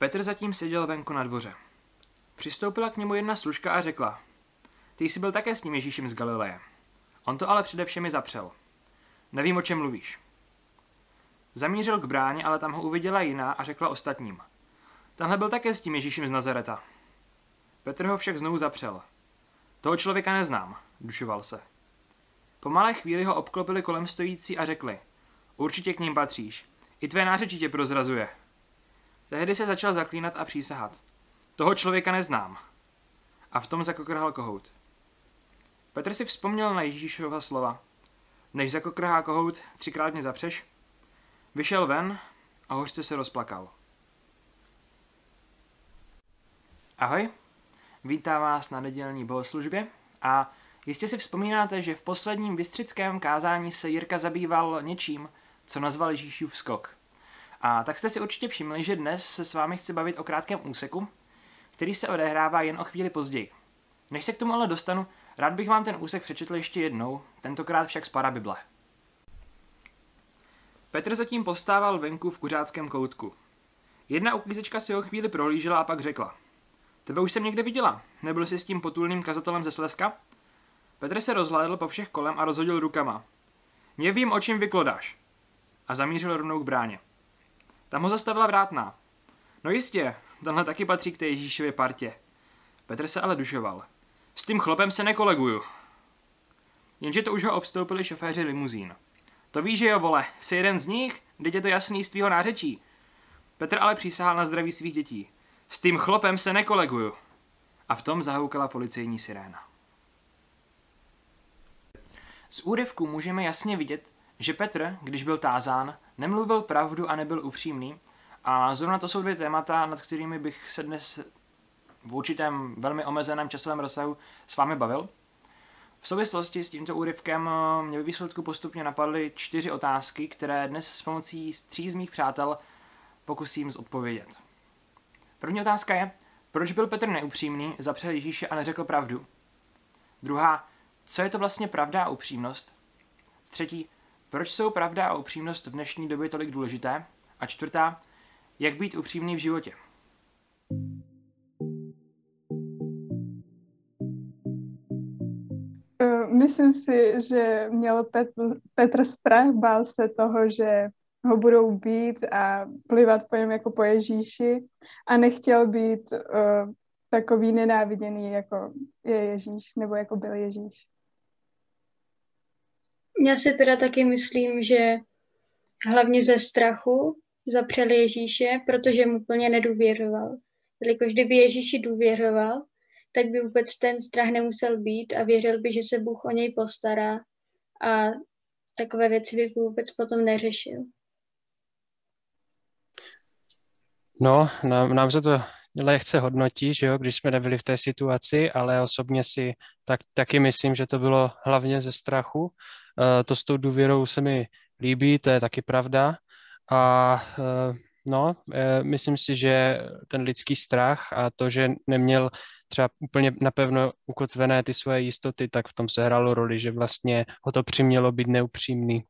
Petr zatím seděl venku na dvoře. Přistoupila k němu jedna služka a řekla, ty jsi byl také s ním Ježíšem z Galileje. On to ale především zapřel. Nevím, o čem mluvíš. Zamířil k bráně, ale tam ho uviděla jiná a řekla ostatním. Tenhle byl také s tím Ježíšem z Nazareta. Petr ho však znovu zapřel. Toho člověka neznám, dušoval se. Po malé chvíli ho obklopili kolem stojící a řekli. Určitě k ním patříš. I tvé nářečí tě prozrazuje. Tehdy se začal zaklínat a přísahat. Toho člověka neznám. A v tom zakokrhal kohout. Petr si vzpomněl na Ježíšova slova. Než zakokrhá kohout, třikrát mě zapřeš. Vyšel ven a hořce se rozplakal. Ahoj, vítám vás na nedělní bohoslužbě a jistě si vzpomínáte, že v posledním bystřickém kázání se Jirka zabýval něčím, co nazval Ježíšův skok. A tak jste si určitě všimli, že dnes se s vámi chci bavit o krátkém úseku, který se odehrává jen o chvíli později. Než se k tomu ale dostanu, rád bych vám ten úsek přečetl ještě jednou, tentokrát však z Parabible. Petr zatím postával venku v kuřáckém koutku. Jedna uklízečka si ho chvíli prohlížela a pak řekla. Tebe už jsem někde viděla. Nebyl jsi s tím potulným kazatelem ze Slezska? Petr se rozhlédl po všech kolem a rozhodil rukama. Nevím, o čem vyklodáš. A zamířil rovnou k bráně. Tam ho zastavila vrátná. No jistě, tenhle taky patří k té Ježíšově partě. Petr se ale dušoval. S tím chlopem se nekoleguju. Jenže to už ho obstoupili šoféři limuzín. To víš, že jo, vole, jsi jeden z nich? Teď je to jasný z tvýho nářečí. Petr ale přísahal na zdraví svých dětí. S tím chlopem se nekoleguju. A v tom zahoukala policejní siréna. Z úryvku můžeme jasně vidět, že Petr, když byl tázán, nemluvil pravdu a nebyl upřímný. A zrovna to jsou dvě témata, nad kterými bych se dnes v určitém velmi omezeném časovém rozsahu s vámi bavil. V souvislosti s tímto úryvkem mě ve výsledku postupně napadly čtyři otázky, které dnes s pomocí tří z mých přátel pokusím zodpovědět. První otázka je, proč byl Petr neupřímný, zapřel Ježíše a neřekl pravdu? Druhá, co je to vlastně pravda a upřímnost? Třetí, proč jsou pravda a upřímnost v dnešní době tolik důležité? A čtvrtá, jak být upřímný v životě? myslím si, že měl Petr, Petr strach, bál se toho, že ho budou být a plivat po něm jako po Ježíši a nechtěl být uh, takový nenáviděný, jako je Ježíš, nebo jako byl Ježíš. Já si teda taky myslím, že hlavně ze strachu zapřel Ježíše, protože mu plně nedůvěřoval. Jelikož kdyby Ježíši důvěřoval, tak by vůbec ten strach nemusel být a věřil by, že se Bůh o něj postará a takové věci by vůbec potom neřešil. No, nám, nám se to lehce hodnotí, že jo, když jsme nebyli v té situaci, ale osobně si tak, taky myslím, že to bylo hlavně ze strachu. Uh, to s tou důvěrou se mi líbí, to je taky pravda. A uh, no, uh, myslím si, že ten lidský strach a to, že neměl třeba úplně napevno ukotvené ty svoje jistoty, tak v tom se hrálo roli, že vlastně ho to přimělo být neupřímný.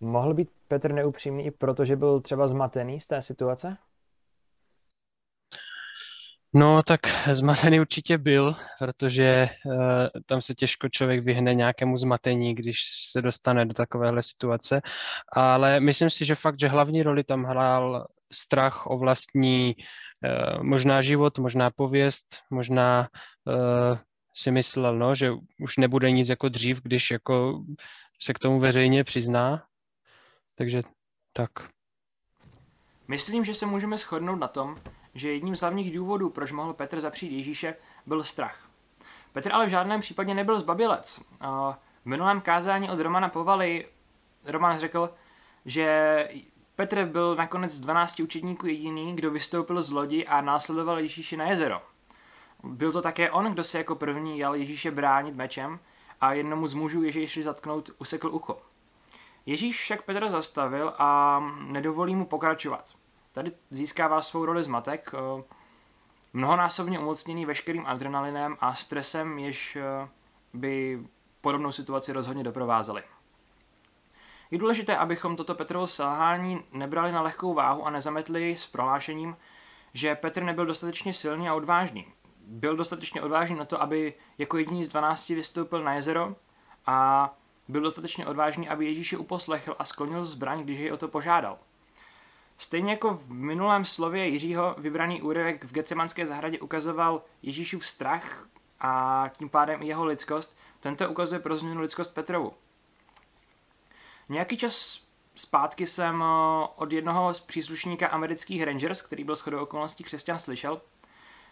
Mohl být Petr neupřímný i proto, že byl třeba zmatený z té situace? No, tak zmatený určitě byl, protože uh, tam se těžko člověk vyhne nějakému zmatení, když se dostane do takovéhle situace. Ale myslím si, že fakt, že hlavní roli tam hrál strach o vlastní Eh, možná život, možná pověst, možná uh, si myslel, no, že už nebude nic jako dřív, když jako se k tomu veřejně přizná. Takže tak. Myslím, že se můžeme shodnout na tom, že jedním z hlavních důvodů, proč mohl Petr zapřít Ježíše, byl strach. Petr ale v žádném případě nebyl zbabilec. V minulém kázání od Romana Povaly Roman řekl, že Petr byl nakonec z 12 učedníků jediný, kdo vystoupil z lodi a následoval Ježíši na jezero. Byl to také on, kdo se jako první jel Ježíše bránit mečem a jednomu z mužů Ježíši zatknout usekl ucho. Ježíš však Petra zastavil a nedovolí mu pokračovat. Tady získává svou roli zmatek, eh, mnohonásobně umocněný veškerým adrenalinem a stresem, jež eh, by podobnou situaci rozhodně doprovázely. Je důležité, abychom toto Petrovo selhání nebrali na lehkou váhu a nezametli s prohlášením, že Petr nebyl dostatečně silný a odvážný. Byl dostatečně odvážný na to, aby jako jediný z 12 vystoupil na jezero a byl dostatečně odvážný, aby Ježíše uposlechl a sklonil zbraň, když jej o to požádal. Stejně jako v minulém slově Jiřího vybraný úryvek v Getsemanské zahradě ukazoval Ježíšův strach a tím pádem i jeho lidskost, tento ukazuje pro změnu lidskost Petrovu. Nějaký čas zpátky jsem eh, od jednoho z příslušníka amerických Rangers, který byl shodou okolností křesťan, slyšel,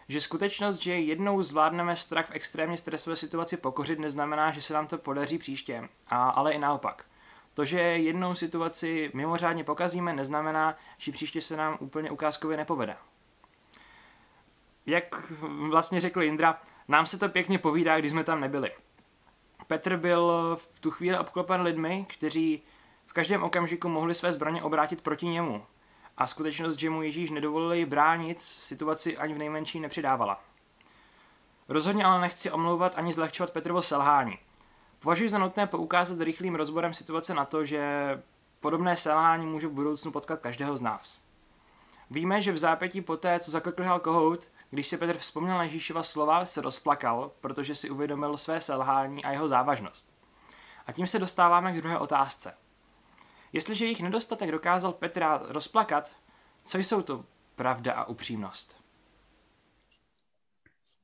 že skutečnost, že jednou zvládneme strach v extrémně stresové situaci pokořit, neznamená, že se nám to podaří příště, a, ale i naopak. To, že jednou situaci mimořádně pokazíme, neznamená, že příště se nám úplně ukázkově nepovede. Jak vlastně řekl Indra, nám se to pěkně povídá, když jsme tam nebyli. Petr byl v tu chvíli obklopen lidmi, kteří v každém okamžiku mohli své zbraně obrátit proti němu. A skutečnost, že mu Ježíš nedovolil bránit, situaci ani v nejmenší nepřidávala. Rozhodně ale nechci omlouvat ani zlehčovat Petrovo selhání. Považuji za nutné poukázat rychlým rozborem situace na to, že podobné selhání může v budoucnu potkat každého z nás. Víme, že v zápětí poté, co zakokrhal kohout, když si Petr vzpomněl na Ježíšova slova, se rozplakal, protože si uvědomil své selhání a jeho závažnost. A tím se dostáváme k druhé otázce. Jestliže jich nedostatek dokázal Petra rozplakat, co jsou to pravda a upřímnost?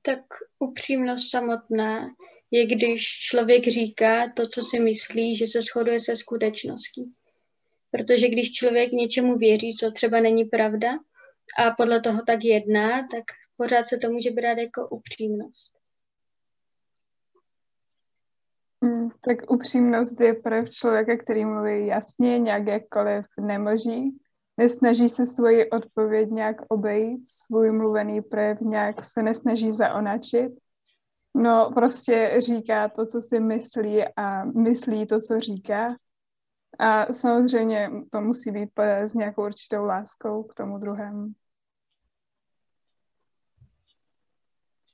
Tak upřímnost samotná je, když člověk říká to, co si myslí, že se shoduje se skutečností. Protože když člověk něčemu věří, co třeba není pravda, a podle toho tak jedná, tak pořád se to může brát jako upřímnost. Mm, tak upřímnost je projev člověka, který mluví jasně, nějak jakkoliv nemoží. Nesnaží se svoji odpověď nějak obejít, svůj mluvený projev nějak se nesnaží zaonačit. No, prostě říká to, co si myslí a myslí to, co říká. A samozřejmě to musí být s nějakou určitou láskou k tomu druhému.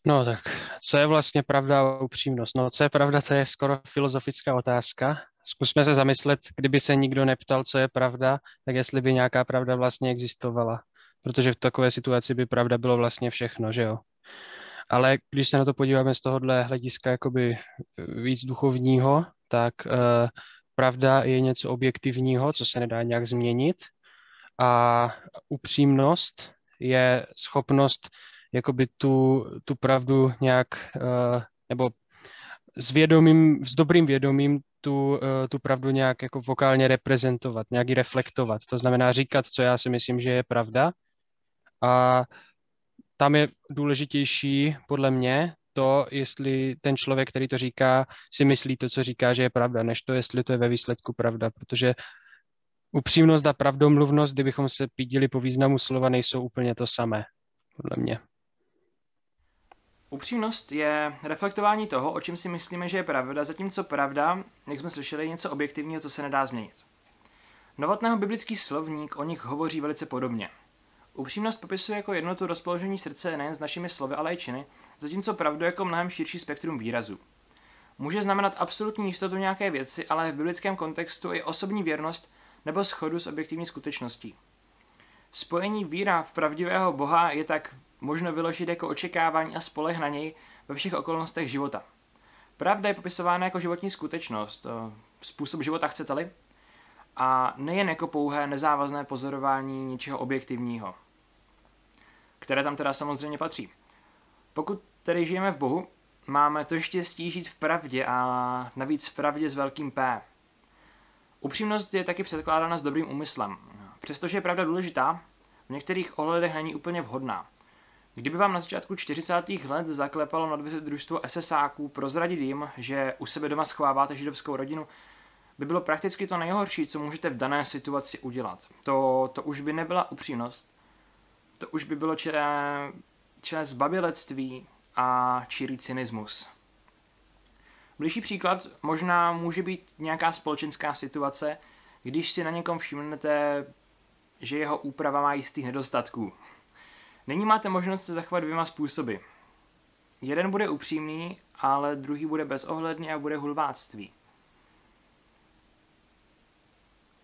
No tak, co je vlastně pravda a upřímnost? No, co je pravda, to je skoro filozofická otázka. Zkusme se zamyslet, kdyby se nikdo neptal, co je pravda, tak jestli by nějaká pravda vlastně existovala. Protože v takové situaci by pravda bylo vlastně všechno, že jo? Ale když se na to podíváme z tohohle hlediska jakoby víc duchovního, tak uh, pravda je něco objektivního, co se nedá nějak změnit a upřímnost je schopnost jakoby tu, tu pravdu nějak, uh, nebo s vědomím, s dobrým vědomím tu, tu pravdu nějak jako vokálně reprezentovat, nějak ji reflektovat. To znamená říkat, co já si myslím, že je pravda. A tam je důležitější podle mě to, jestli ten člověk, který to říká, si myslí to, co říká, že je pravda, než to, jestli to je ve výsledku pravda, protože upřímnost a pravdomluvnost, kdybychom se pídili po významu slova, nejsou úplně to samé, podle mě. Upřímnost je reflektování toho, o čem si myslíme, že je pravda, zatímco pravda, jak jsme slyšeli, je něco objektivního, co se nedá změnit. Novotného biblický slovník o nich hovoří velice podobně. Upřímnost popisuje jako jednotu rozpoložení srdce nejen s našimi slovy, ale i činy, zatímco pravdu jako mnohem širší spektrum výrazů. Může znamenat absolutní jistotu nějaké věci, ale v biblickém kontextu i osobní věrnost nebo schodu s objektivní skutečností. Spojení víra v pravdivého Boha je tak možno vyložit jako očekávání a spoleh na něj ve všech okolnostech života. Pravda je popisována jako životní skutečnost, způsob života chcete-li, a nejen jako pouhé nezávazné pozorování něčeho objektivního, které tam teda samozřejmě patří. Pokud tedy žijeme v Bohu, máme to štěstí žít v pravdě a navíc v pravdě s velkým P. Upřímnost je taky předkládána s dobrým úmyslem. Přestože je pravda důležitá, v některých ohledech není úplně vhodná. Kdyby vám na začátku 40. let zaklepalo na dveře družstvo SSáků prozradit jim, že u sebe doma schováváte židovskou rodinu, by bylo prakticky to nejhorší, co můžete v dané situaci udělat. To, to už by nebyla upřímnost. To už by bylo čilé, čilé zbabilectví a čirý cynismus. Blížší příklad možná může být nějaká společenská situace, když si na někom všimnete, že jeho úprava má jistých nedostatků. Nyní máte možnost se zachovat dvěma způsoby. Jeden bude upřímný, ale druhý bude bezohledný a bude hulváctví.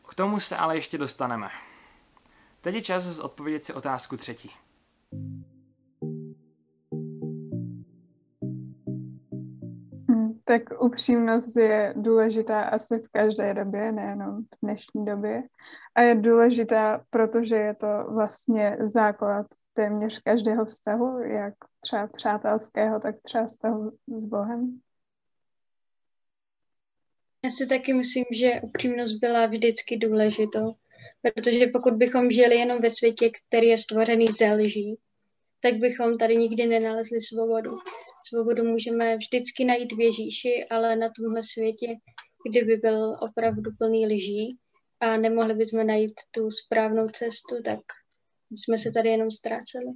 K tomu se ale ještě dostaneme. Teď je čas zodpovědět si otázku třetí. Hm, tak upřímnost je důležitá asi v každé době, nejenom v dnešní době. A je důležitá, protože je to vlastně základ téměř každého vztahu, jak třeba přátelského, tak třeba vztahu s Bohem. Já si taky myslím, že upřímnost byla vždycky důležitou, protože pokud bychom žili jenom ve světě, který je stvořený ze lží, tak bychom tady nikdy nenalezli svobodu. Svobodu můžeme vždycky najít v Ježíši, ale na tomhle světě, kdyby byl opravdu plný lží a nemohli bychom najít tu správnou cestu, tak jsme se tady jenom ztráceli.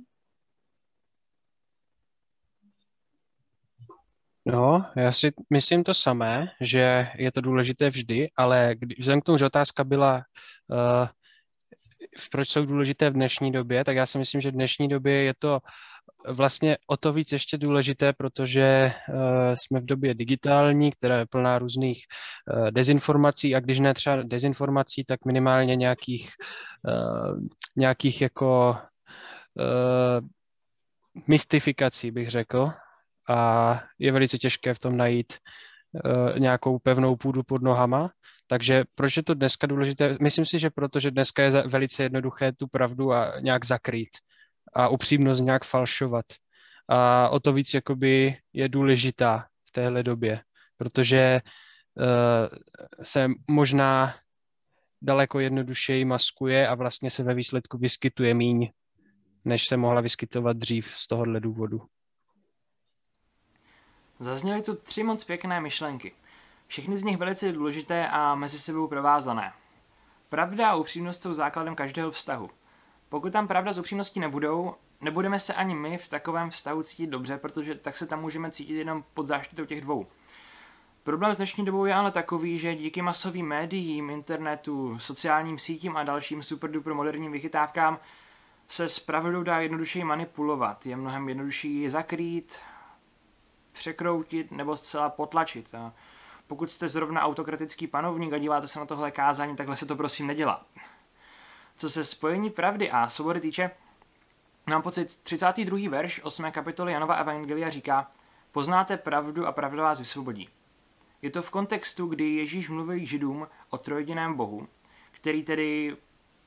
No, já si myslím to samé, že je to důležité vždy, ale kdy, vzhledem k tomu, že otázka byla, uh, proč jsou důležité v dnešní době, tak já si myslím, že v dnešní době je to vlastně o to víc ještě důležité, protože uh, jsme v době digitální, která je plná různých uh, dezinformací a když ne třeba dezinformací, tak minimálně nějakých, uh, nějakých jako uh, mystifikací, bych řekl, a je velice těžké v tom najít uh, nějakou pevnou půdu pod nohama. Takže proč je to dneska důležité? Myslím si, že protože dneska je velice jednoduché tu pravdu a nějak zakrýt a upřímnost nějak falšovat. A o to víc jakoby je důležitá v téhle době, protože uh, se možná daleko jednodušeji maskuje a vlastně se ve výsledku vyskytuje míň, než se mohla vyskytovat dřív z tohohle důvodu. Zazněly tu tři moc pěkné myšlenky. Všechny z nich velice důležité a mezi sebou provázané. Pravda a upřímnost jsou základem každého vztahu. Pokud tam pravda s upřímností nebudou, nebudeme se ani my v takovém vztahu cítit dobře, protože tak se tam můžeme cítit jenom pod záštitou těch dvou. Problém s dnešní dobou je ale takový, že díky masovým médiím, internetu, sociálním sítím a dalším superduper moderním vychytávkám se s pravdou dá jednodušeji manipulovat. Je mnohem jednodušší zakrýt, překroutit nebo zcela potlačit. A pokud jste zrovna autokratický panovník a díváte se na tohle kázání, takhle se to prosím nedělá. Co se spojení pravdy a svobody týče, mám pocit 32. verš 8. kapitoly Janova Evangelia říká Poznáte pravdu a pravda vás vysvobodí. Je to v kontextu, kdy Ježíš mluví židům o trojjediném bohu, který tedy,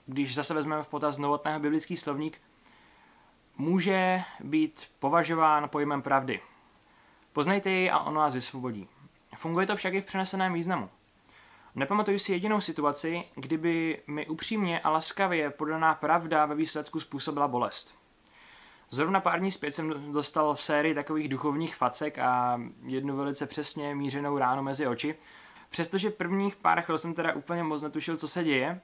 když zase vezmeme v potaz novotného biblický slovník, může být považován pojmem pravdy. Poznejte jej a on vás vysvobodí. Funguje to však i v přeneseném významu. Nepamatuju si jedinou situaci, kdyby mi upřímně a laskavě podaná pravda ve výsledku způsobila bolest. Zrovna pár dní zpět jsem dostal sérii takových duchovních facek a jednu velice přesně mířenou ránu mezi oči. Přestože prvních pár chvil jsem teda úplně moc netušil, co se děje,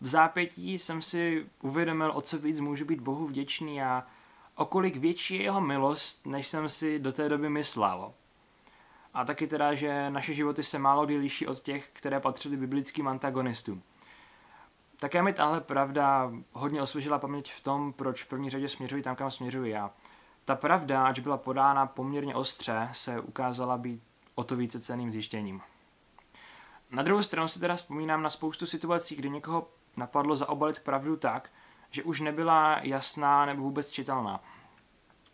v zápětí jsem si uvědomil, o co víc můžu být Bohu vděčný a o kolik větší je jeho milost, než jsem si do té doby myslel. A taky teda, že naše životy se málo kdy liší od těch, které patřily biblickým antagonistům. Také mi tahle pravda hodně osvěžila paměť v tom, proč v první řadě směřuji tam, kam směřuji já. Ta pravda, ač byla podána poměrně ostře, se ukázala být o to více ceným zjištěním. Na druhou stranu si teda vzpomínám na spoustu situací, kdy někoho napadlo zaobalit pravdu tak, že už nebyla jasná nebo vůbec čitelná.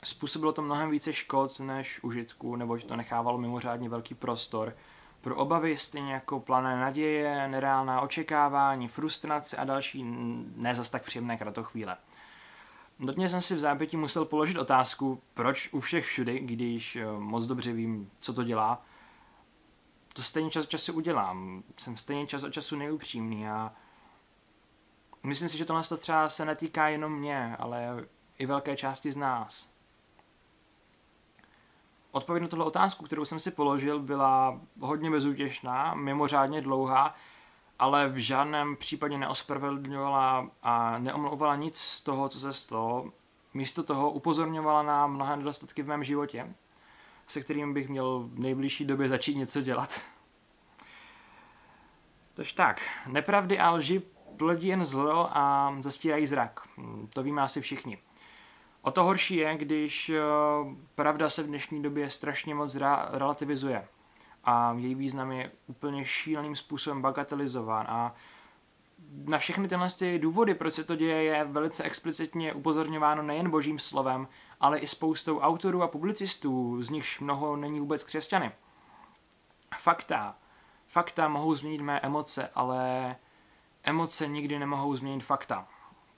Způsobilo to mnohem více škod než užitku, neboť to nechávalo mimořádně velký prostor pro obavy, stejně jako plané naděje, nereálná očekávání, frustrace a další ne zas tak příjemné kratochvíle. Dotně jsem si v zápětí musel položit otázku, proč u všech všudy, když eh, moc dobře vím, co to dělá, to stejně čas od času udělám. Jsem stejně čas od času neupřímný a myslím si, že tohle třeba se netýká jenom mě, ale i velké části z nás. Odpověď na tuto otázku, kterou jsem si položil, byla hodně bezútěšná, mimořádně dlouhá, ale v žádném případě neospravedlňovala a neomlouvala nic z toho, co se stalo. Místo toho upozorňovala na mnohé nedostatky v mém životě, se kterým bych měl v nejbližší době začít něco dělat. Tož tak, nepravdy a lži plodí jen zlo a zastírají zrak. To víme asi všichni. O to horší je, když eh, pravda se v dnešní době strašně moc relativizuje. a její význam je úplně šíleným způsobem bagatelizován a na všechny tyhle ty důvody, proč se to děje, je velice explicitně upozorňováno nejen božím slovem, ale i spoustou autorů a publicistů, z nichž mnoho není vůbec křesťany. Fakta. Fakta mohou změnit mé emoce, ale emoce nikdy nemohou změnit fakta.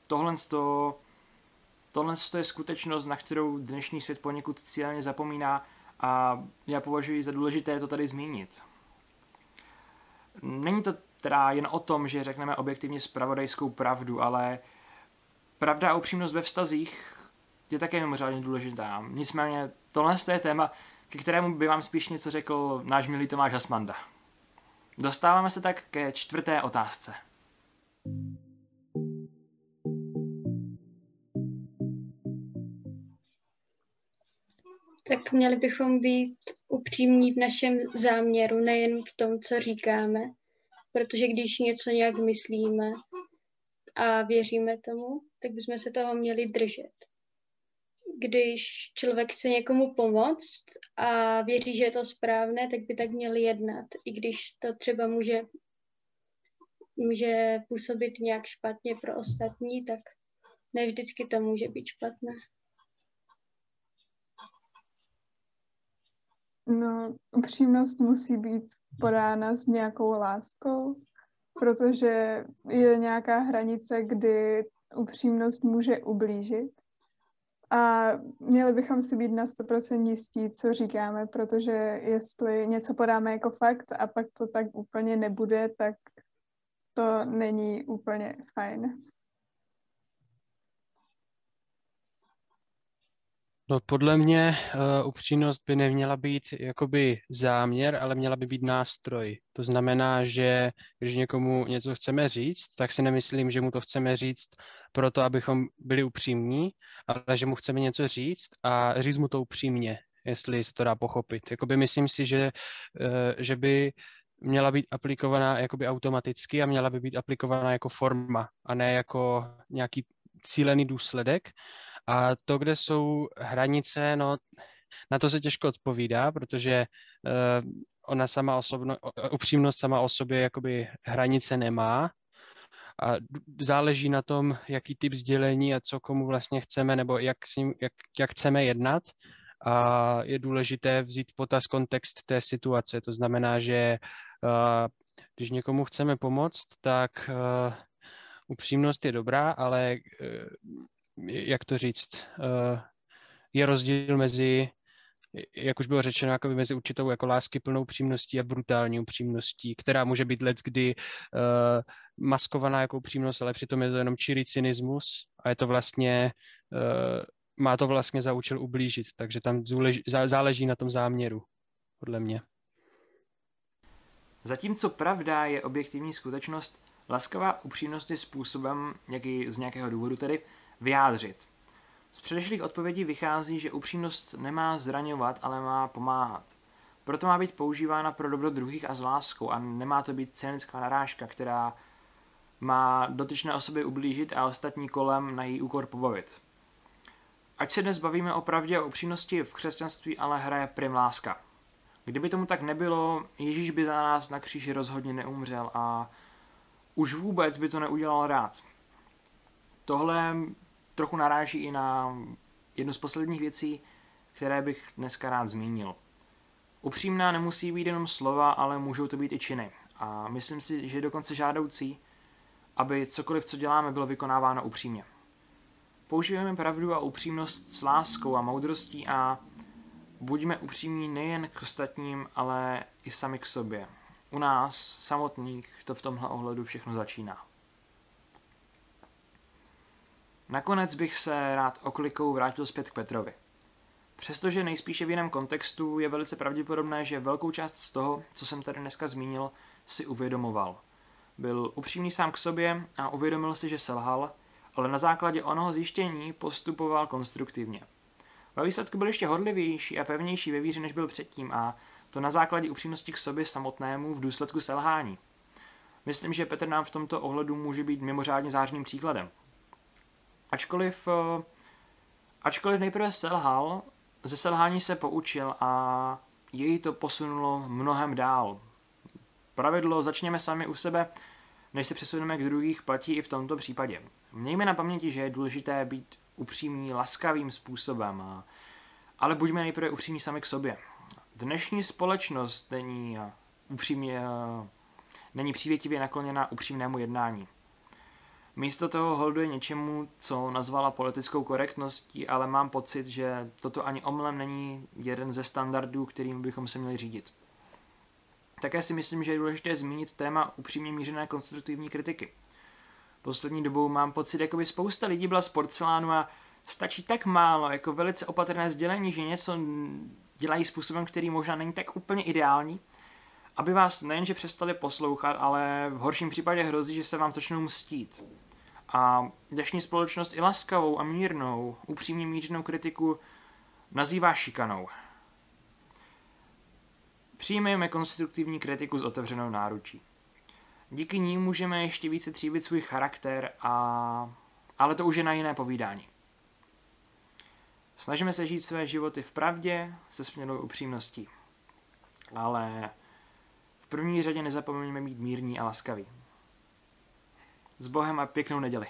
Tohle to, tohle je skutečnost, na kterou dnešní svět poněkud cíleně zapomíná a já považuji za důležité to tady zmínit. Není to teda jen o tom, že řekneme objektivně spravodajskou pravdu, ale pravda a upřímnost ve vztazích je také mimořádně důležitá. Nicméně tohle je téma, ke kterému by vám spíš něco řekl náš milý Tomáš Hasmanda. Dostáváme se tak ke čtvrté otázce. Tak měli bychom být upřímní v našem záměru, nejen v tom, co říkáme, protože když něco nějak myslíme a věříme tomu, tak bychom se toho měli držet. Když člověk chce někomu pomoct a věří, že je to správné, tak by tak měl jednat, i když to třeba může, může působit nějak špatně pro ostatní, tak ne vždycky to může být špatné. No, upřímnost musí být podána s nějakou láskou, protože je nějaká hranice, kdy upřímnost může ublížit. A měli bychom si být na 100% jistí, co říkáme, protože jestli něco podáme jako fakt a pak to tak úplně nebude, tak to není úplně fajn. No podle mě uh, upřímnost by neměla být jakoby záměr, ale měla by být nástroj. To znamená, že když někomu něco chceme říct, tak si nemyslím, že mu to chceme říct proto, abychom byli upřímní, ale že mu chceme něco říct a říct mu to upřímně, jestli se to dá pochopit. Jakoby myslím si, že, uh, že by měla být aplikovaná jakoby automaticky a měla by být aplikovaná jako forma a ne jako nějaký cílený důsledek. A to, kde jsou hranice, no, na to se těžko odpovídá, protože uh, ona sama osobno, upřímnost sama o sobě jakoby hranice nemá a záleží na tom, jaký typ sdělení a co komu vlastně chceme, nebo jak, s ním, jak, jak chceme jednat. A je důležité vzít potaz kontext té situace. To znamená, že když někomu chceme pomoct, tak upřímnost je dobrá, ale uh, jak to říct, uh, je rozdíl mezi, jak už bylo řečeno, jako mezi určitou jako lásky plnou upřímností a brutální upřímností, která může být let, kdy uh, maskovaná jako upřímnost, ale přitom je to jenom čirý cynismus a je to vlastně, má to vlastně za účel ublížit, takže tam záleží na tom záměru, podle mě. Zatímco pravda je objektivní skutečnost, laskavá upřímnost je způsobem, jak ji z nějakého důvodu tedy, vyjádřit. Z předešlých odpovědí vychází, že upřímnost nemá zraňovat, ale má pomáhat. Proto má být používána pro dobro druhých a s láskou a nemá to být cynická narážka, která má dotyčné osoby ublížit a ostatní kolem na její úkor pobavit. Ať se dnes bavíme o pravdě a upřímnosti v křesťanství, ale hraje prim láska. Kdyby tomu tak nebylo, Ježíš by za nás na kříži rozhodně neumřel a už vůbec by to neudělal rád. Tohle trochu naráží i na jednu z posledních věcí, které bych dneska rád zmínil. Upřímná nemusí být jenom slova, ale můžou to být i činy. A myslím si, že je dokonce žádoucí, aby cokoliv, co děláme, bylo vykonáváno upřímně. Použijeme pravdu a upřímnost s láskou a moudrostí a buďme upřímní nejen k ostatním, ale i sami k sobě. U nás, samotných, to v tomhle ohledu všechno začíná. Nakonec bych se rád oklikou vrátil zpět k Petrovi. Přestože nejspíše v jiném kontextu je velice pravděpodobné, že velkou část z toho, co jsem tady dneska zmínil, si uvědomoval. Byl upřímný sám k sobě a uvědomil si, že selhal, ale na základě onoho zjištění postupoval konstruktivně. Ve výsledku byl ještě hodlivější a pevnější ve víře, než byl předtím a to na základě upřímnosti k sobě samotnému v důsledku selhání. Myslím, že Petr nám v tomto ohledu může být mimořádně zářným příkladem. Ačkoliv, eh, ačkoliv nejprve selhal, ze selhání se poučil a jej to posunulo mnohem dál. Pravidlo začněme sami u sebe, než se přesuneme k druhých, platí i v tomto případě. Mějme na paměti, že je důležité být upřímný laskavým způsobem, ale buďme nejprve upřímní sami k sobě. Dnešní společnost není upřímně, není přívětivě nakloněna upřímnému jednání. Místo toho holduje něčemu, co nazvala politickou korektností, ale mám pocit, že toto ani omlem není jeden ze standardů, kterým bychom se měli řídit. Také si myslím, že je důležité zmínit téma upřímně mířené konstruktivní kritiky. Poslední dobou mám pocit, jako by spousta lidí byla z porcelánu a stačí tak málo, jako velice opatrné sdělení, že něco dělají způsobem, který možná není tak úplně ideální, aby vás nejenže přestali poslouchat, ale v horším případě hrozí, že se vám začnou mstít. A dnešní společnost i laskavou a mírnou, upřímně mířenou kritiku nazývá šikanou. Přijmejme konstruktivní kritiku s otevřenou náručí. Díky ní můžeme ještě více tříbit svůj charakter, a... ale to už je na jiné povídání. Snažíme se žít své životy v pravdě se směrnou upřímností. Ale v první řadě nezapomeňme být mírní a laskaví. S Bohem a pěknou neděli.